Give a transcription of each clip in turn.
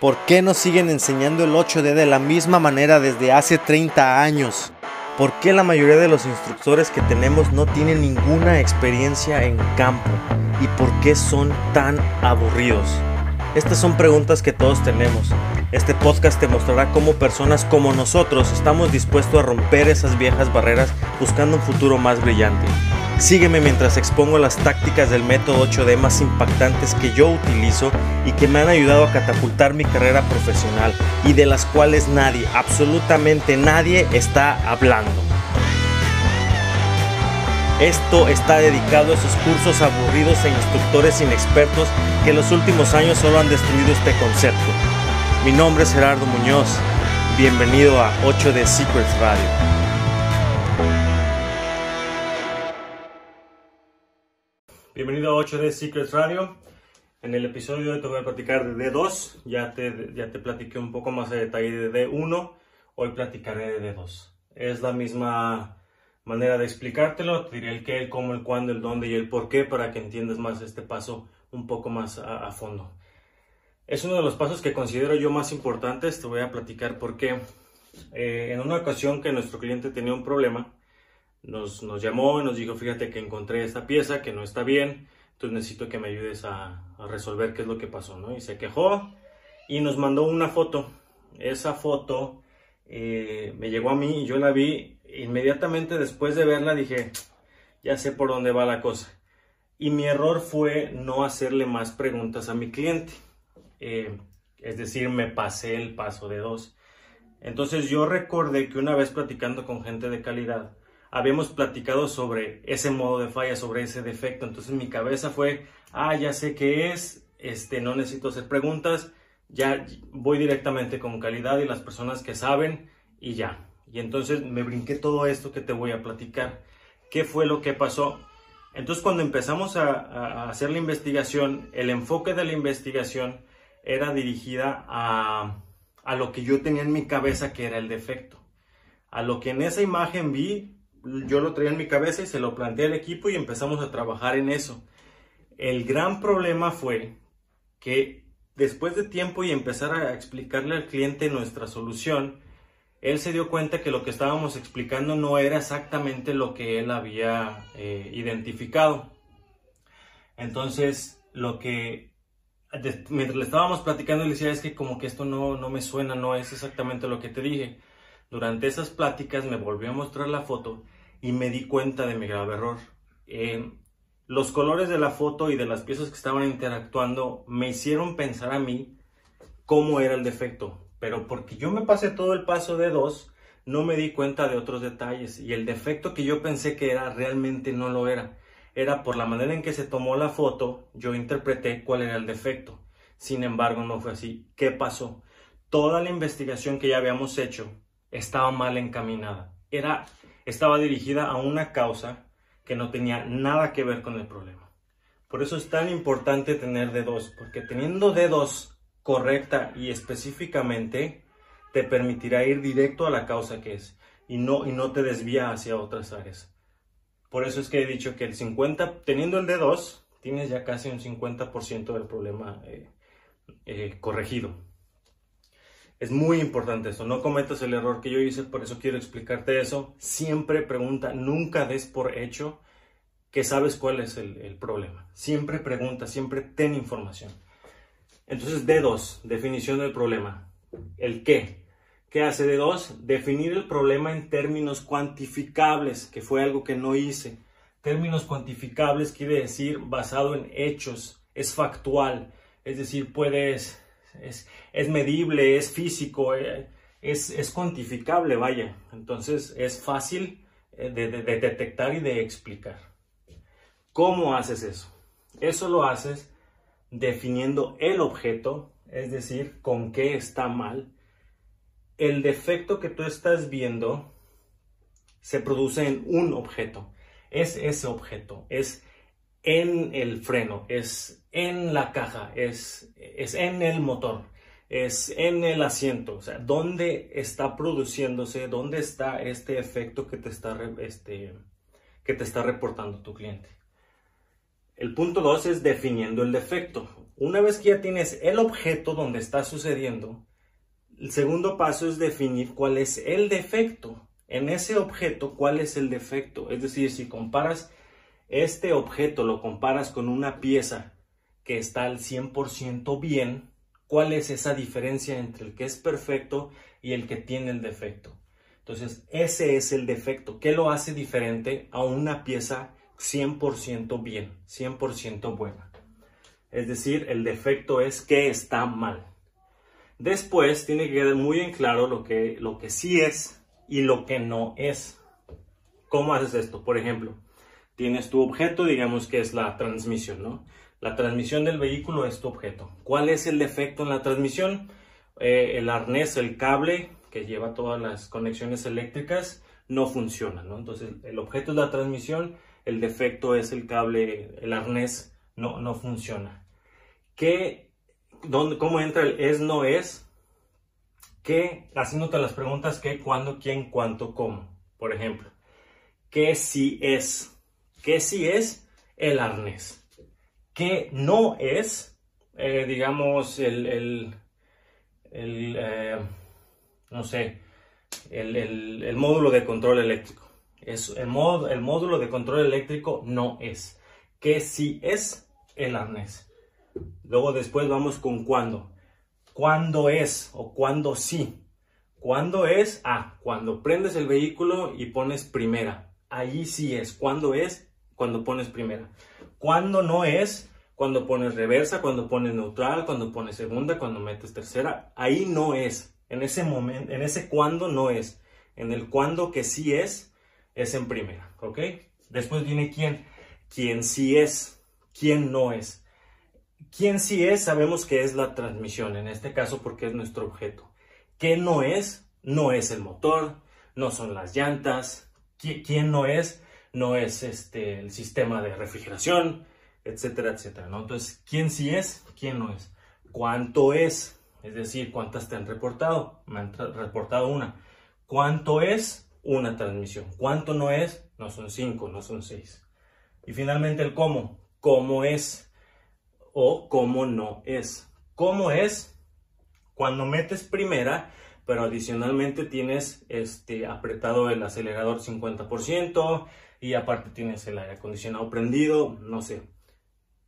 ¿Por qué nos siguen enseñando el 8D de la misma manera desde hace 30 años? ¿Por qué la mayoría de los instructores que tenemos no tienen ninguna experiencia en campo? ¿Y por qué son tan aburridos? Estas son preguntas que todos tenemos. Este podcast te mostrará cómo personas como nosotros estamos dispuestos a romper esas viejas barreras buscando un futuro más brillante. Sígueme mientras expongo las tácticas del método 8D más impactantes que yo utilizo y que me han ayudado a catapultar mi carrera profesional y de las cuales nadie, absolutamente nadie está hablando. Esto está dedicado a esos cursos aburridos e instructores inexpertos que en los últimos años solo han destruido este concepto. Mi nombre es Gerardo Muñoz. Bienvenido a 8D Secrets Radio. Bienvenido a 8D Secrets Radio. En el episodio de hoy te voy a platicar de D2. Ya te, ya te platiqué un poco más de detalle de D1. Hoy platicaré de D2. Es la misma manera de explicártelo. Te diré el qué, el cómo, el cuándo, el dónde y el por qué para que entiendas más este paso un poco más a, fondo. Es uno de los pasos que considero yo más importantes. Te voy a platicar por qué. Eh, en una ocasión que nuestro cliente tenía un problema, nos, llamó y nos dijo, fíjate que encontré esta pieza que no está bien, entonces necesito que me ayudes a, resolver qué es lo que pasó, ¿no? Y se quejó y nos mandó una foto. Esa foto eh, me llegó a mí y yo la vi. Inmediatamente después de verla dije, ya sé por dónde va la cosa. Y mi error fue no hacerle más preguntas a mi cliente. Eh, es decir, me pasé el paso de dos. Entonces yo recordé que una vez platicando con gente de calidad, habíamos platicado sobre ese modo de falla, sobre ese defecto. Entonces mi cabeza fue, ah, ya sé qué es, este, no necesito hacer preguntas, ya voy directamente con calidad y las personas que saben y ya. Y entonces me brinqué todo esto que te voy a platicar. ¿Qué fue lo que pasó? Entonces cuando empezamos a, a hacer la investigación, el enfoque de la investigación era dirigida a, a lo que yo tenía en mi cabeza que era el defecto. A lo que en esa imagen vi yo lo traía en mi cabeza y se lo planteé al equipo y empezamos a trabajar en eso. El gran problema fue que después de tiempo y empezar a explicarle al cliente nuestra solución, él se dio cuenta que lo que estábamos explicando no era exactamente lo que él había eh, identificado. Entonces, lo que mientras le estábamos platicando, le decía, es que como que esto no, no me suena, no es exactamente lo que te dije. Durante esas pláticas me volvió a mostrar la foto y me di cuenta de mi grave error. Eh, los colores de la foto y de las piezas que estaban interactuando me hicieron pensar a mí cómo era el defecto, pero porque yo me pasé todo el paso de dos, no me di cuenta de otros detalles y el defecto que yo pensé que era realmente no lo era. Era por la manera en que se tomó la foto, yo interpreté cuál era el defecto. Sin embargo, no fue así. ¿Qué pasó? Toda la investigación que ya habíamos hecho estaba mal encaminada. Era, estaba dirigida a una causa que no tenía nada que ver con el problema. Por eso es tan importante tener D2, porque teniendo D2 correcta y específicamente, te permitirá ir directo a la causa que es y no, y no te desvía hacia otras áreas. Por eso es que he dicho que el 50, teniendo el D2, tienes ya casi un 50% del problema eh, eh, corregido. Es muy importante esto, no cometas el error que yo hice, por eso quiero explicarte eso. Siempre pregunta, nunca des por hecho que sabes cuál es el, problema. Siempre pregunta, siempre ten información. Entonces, D2, definición del problema. El qué. ¿Qué hace D2? Definir el problema en términos cuantificables, que fue algo que no hice. Términos cuantificables quiere decir basado en hechos, es factual, es decir, puedes es, medible, es físico, eh, es, cuantificable, vaya. Entonces es fácil eh, de, detectar y de explicar. ¿Cómo haces eso? Eso lo haces definiendo el objeto, es decir, con qué está mal. El defecto que tú estás viendo se produce en un objeto. Es ese objeto, es en el freno, es en la caja, es, es en el motor, es en el asiento, o sea, dónde está produciéndose, dónde está este efecto que te está, este, que te está reportando tu cliente. El punto 2 es definiendo el defecto. Una vez que ya tienes el objeto donde está sucediendo, el segundo paso es definir cuál es el defecto. En ese objeto, cuál es el defecto. Es decir, si comparas este objeto, lo comparas con una pieza que está al 100% bien, ¿cuál es esa diferencia entre el que es perfecto y el que tiene el defecto? Entonces, ese es el defecto. ¿Qué lo hace diferente a una pieza 100% bien, 100% buena. Es decir, el defecto es que está mal. Después tiene que quedar muy en claro lo que, lo que sí es y lo que no es. ¿Cómo haces esto? Por ejemplo, tienes tu objeto, digamos que es la transmisión, ¿no? La transmisión del vehículo es tu objeto. ¿Cuál es el defecto en la transmisión? Eh, el arnés, el cable que lleva todas las conexiones eléctricas no funciona, ¿no? Entonces, el objeto es la transmisión el defecto es el cable, el arnés no, no funciona. ¿Qué, dónde, ¿Cómo entra el es, no es? ¿Qué, haciéndote las preguntas qué, cuándo, quién, cuánto, cómo. Por ejemplo, ¿qué sí es? ¿Qué sí es? El arnés. ¿Qué no es? Eh, digamos, el, el, eh, no sé, el, el módulo de control eléctrico. Es el, el módulo de control eléctrico no es. ¿Qué sí es? El arnés. Luego después vamos con cuándo. ¿Cuándo es o cuándo sí? ¿Cuándo es? Ah, cuando prendes el vehículo y pones primera. Ahí sí es. ¿Cuándo es? Cuando pones primera. ¿Cuándo no es? Cuando pones reversa, cuando pones neutral, cuando pones segunda, cuando metes tercera. Ahí no es. En ese momento, en ese cuándo no es. En el cuándo que sí es, es en primera, ¿ok? Después viene quién, quién sí es, quién no es. Quién sí es, sabemos que es la transmisión, en este caso porque es nuestro objeto. ¿Qué no es? No es el motor, no son las llantas. ¿Quién no es? No es este, el sistema de refrigeración, etcétera, etcétera, ¿no? Entonces, ¿quién sí es? ¿Quién no es? ¿Cuánto es? Es decir, ¿cuántas te han reportado? Me han reportado una. ¿Cuánto es? una transmisión. ¿Cuánto no es? No son cinco, no son seis. Y finalmente el cómo. ¿Cómo es? O cómo no es. ¿Cómo es? Cuando metes primera, pero adicionalmente tienes este, apretado el acelerador 50% y aparte tienes el aire acondicionado prendido, no sé.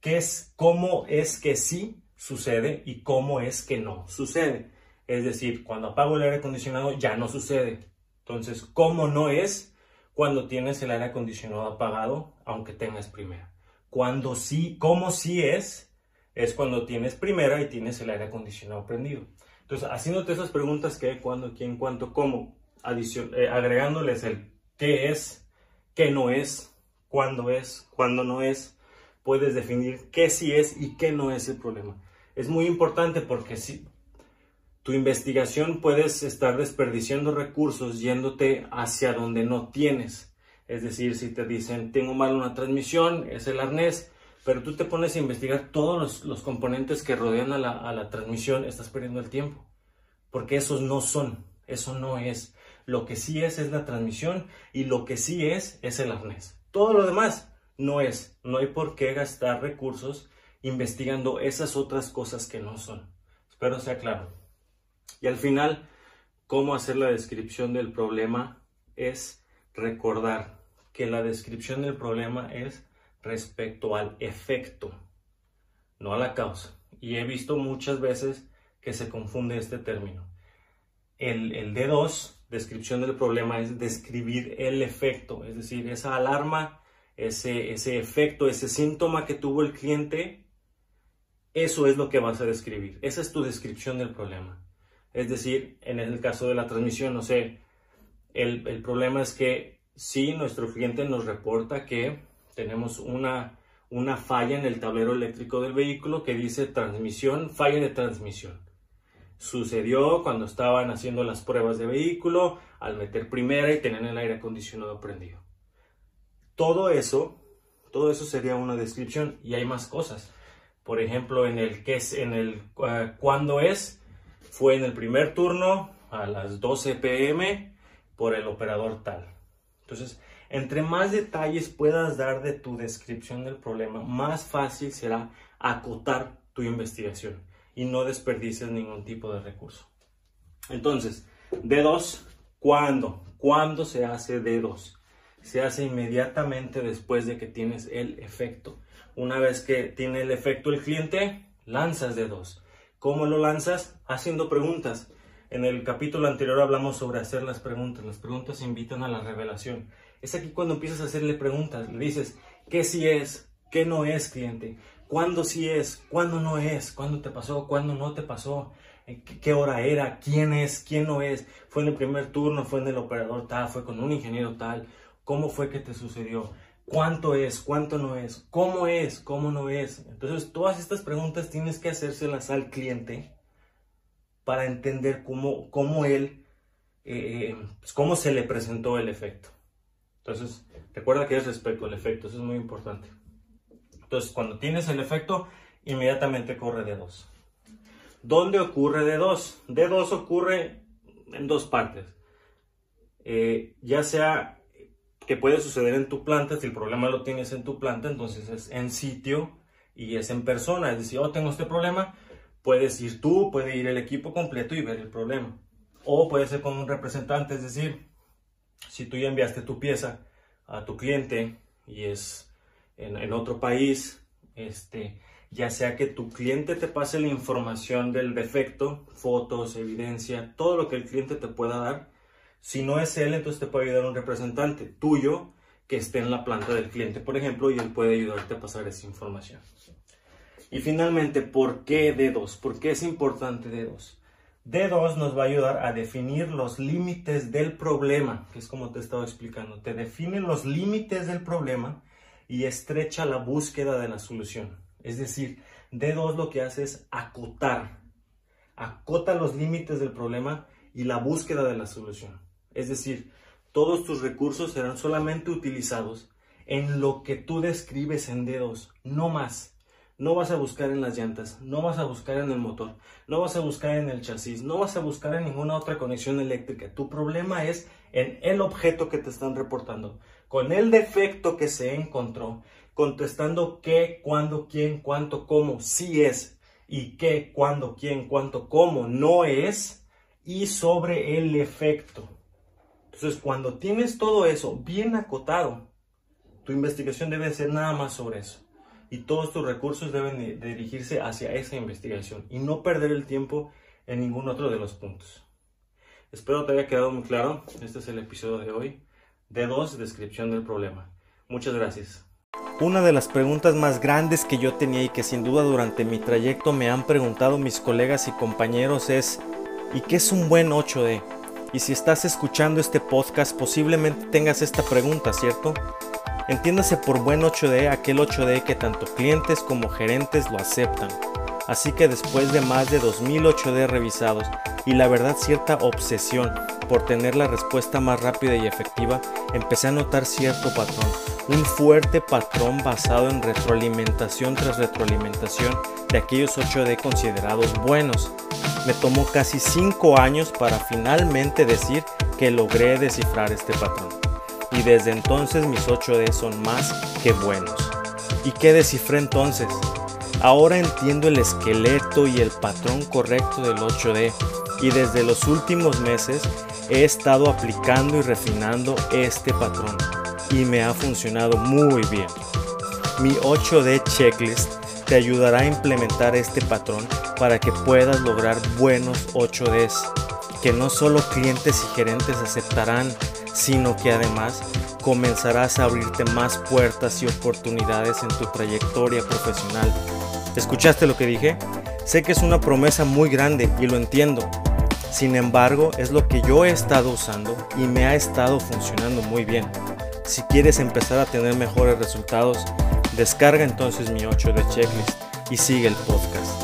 ¿Qué es, cómo es que sí sucede y cómo es que no sucede? Es decir, cuando apago el aire acondicionado ya no sucede. Entonces, ¿cómo no es cuando tienes el aire acondicionado apagado, aunque tengas primera? Cuando sí, ¿cómo sí es? Es cuando tienes primera y tienes el aire acondicionado prendido. Entonces, haciéndote esas preguntas, ¿qué, cuándo, quién, cuánto, cómo? Eh, agregándoles el qué es, qué no es, cuándo es, cuándo no es, puedes definir qué sí es y qué no es el problema. Es muy importante porque si, tu investigación puedes estar desperdiciando recursos yéndote hacia donde no tienes. Es decir, si te dicen, tengo mal una transmisión, es el arnés, pero tú te pones a investigar todos los, componentes que rodean a la, a la transmisión, estás perdiendo el tiempo. Porque esos no son, eso no es. Lo que sí es es la transmisión y lo que sí es es el arnés. Todo lo demás no es. No hay por qué gastar recursos investigando esas otras cosas que no son. Espero sea claro. Y al final, cómo hacer la descripción del problema es recordar que la descripción del problema es respecto al efecto, no a la causa. Y he visto muchas veces que se confunde este término. El, el D2, descripción del problema, es describir el efecto, es decir, esa alarma, ese, ese efecto, ese síntoma que tuvo el cliente, eso es lo que vas a describir. Esa es tu descripción del problema. Es decir, en el caso de la transmisión, no sé, el, problema es que si nuestro cliente nos reporta que tenemos una, una falla en el tablero eléctrico del vehículo que dice transmisión, falla de transmisión. Sucedió cuando estaban haciendo las pruebas de vehículo, al meter primera y tener el aire acondicionado prendido. Todo eso, todo eso sería una descripción y hay más cosas. Por ejemplo, en el que es, en el uh, cuándo es, fue en el primer turno a las 12 pm por el operador tal. Entonces, Entre más detalles puedas dar de tu descripción del problema, más fácil será acotar tu investigación y no desperdicies ningún tipo de recurso. Entonces, D2, ¿cuándo? ¿Cuándo se hace D2? Se hace inmediatamente después de que tienes el efecto. Una vez que tiene el efecto el cliente, lanzas D2. ¿Cómo lo lanzas? Haciendo preguntas. En el capítulo anterior hablamos sobre hacer las preguntas. Las preguntas invitan a la revelación. Es aquí cuando empiezas a hacerle preguntas. Le dices, ¿qué sí es? ¿Qué no es, cliente? ¿Cuándo sí es? ¿Cuándo no es? ¿Cuándo te pasó? ¿Cuándo no te pasó? ¿Qué hora era? ¿Quién es? ¿Quién no es? ¿Fue en el primer turno? ¿Fue en el operador tal? ¿Fue con un ingeniero tal? ¿Cómo fue que te sucedió? ¿Cuánto es? ¿Cuánto no es? ¿Cómo es? ¿Cómo no es? Entonces, todas estas preguntas tienes que hacérselas al cliente para entender cómo, cómo él, eh, pues, cómo se le presentó el efecto. Entonces, recuerda que es respecto al efecto, eso es muy importante. Entonces, cuando tienes el efecto, inmediatamente corre de 2. ¿Dónde ocurre D2? D2 ocurre en dos partes. Eh, ya sea que puede suceder en tu planta, si el problema lo tienes en tu planta, entonces es en sitio y es en persona. Es decir, oh, tengo este problema, puedes ir tú, puede ir el equipo completo y ver el problema. O puede ser con un representante, es decir, si tú ya enviaste tu pieza a tu cliente y es en, otro país, este, ya sea que tu cliente te pase la información del defecto, fotos, evidencia, todo lo que el cliente te pueda dar. Si no es él, entonces te puede ayudar un representante tuyo que esté en la planta del cliente, por ejemplo, y él puede ayudarte a pasar esa información. Y finalmente, ¿por qué D2? ¿Por qué es importante D2? D2 nos va a ayudar a definir los límites del problema, que es como te he estado explicando. Te define los límites del problema y estrecha la búsqueda de la solución. Es decir, D2 lo que hace es acotar, acota los límites del problema y la búsqueda de la solución. Es decir, todos tus recursos serán solamente utilizados en lo que tú describes en D2, no más. No vas a buscar en las llantas, no vas a buscar en el motor, no vas a buscar en el chasis, no vas a buscar en ninguna otra conexión eléctrica. Tu problema es en el objeto que te están reportando con el defecto que se encontró, contestando qué, cuándo, quién, cuánto, cómo, sí es, y qué, cuándo, quién, cuánto, cómo no es, y sobre el efecto. Entonces, cuando tienes todo eso bien acotado, tu investigación debe ser nada más sobre eso. Y todos tus recursos deben dirigirse hacia esa investigación y no perder el tiempo en ningún otro de los puntos. Espero te haya quedado muy claro. Este es el episodio de hoy. D2, descripción del problema. Muchas gracias. Una de las preguntas más grandes que yo tenía y que sin duda durante mi trayecto me han preguntado mis colegas y compañeros es ¿y qué es un buen 8D? Y si estás escuchando este podcast posiblemente tengas esta pregunta, ¿cierto? Entiéndase por buen 8D aquel 8D que tanto clientes como gerentes lo aceptan. Así que después de más de 2000 8D revisados y la verdad cierta obsesión por tener la respuesta más rápida y efectiva, empecé a notar cierto patrón, un fuerte patrón basado en retroalimentación tras retroalimentación de aquellos 8D considerados buenos. Me tomó casi 5 años para finalmente decir que logré descifrar este patrón. Y desde entonces mis 8D son más que buenos. ¿Y qué descifré entonces? Ahora entiendo el esqueleto y el patrón correcto del 8D y desde los últimos meses he estado aplicando y refinando este patrón y me ha funcionado muy bien. Mi 8D checklist te ayudará a implementar este patrón para que puedas lograr buenos 8Ds que no solo clientes y gerentes aceptarán, sino que además comenzarás a abrirte más puertas y oportunidades en tu trayectoria profesional. ¿Escuchaste lo que dije? Sé que es una promesa muy grande y lo entiendo, sin embargo, es lo que yo he estado usando y me ha estado funcionando muy bien. Si quieres empezar a tener mejores resultados, descarga entonces mi 8 de checklist y sigue el podcast.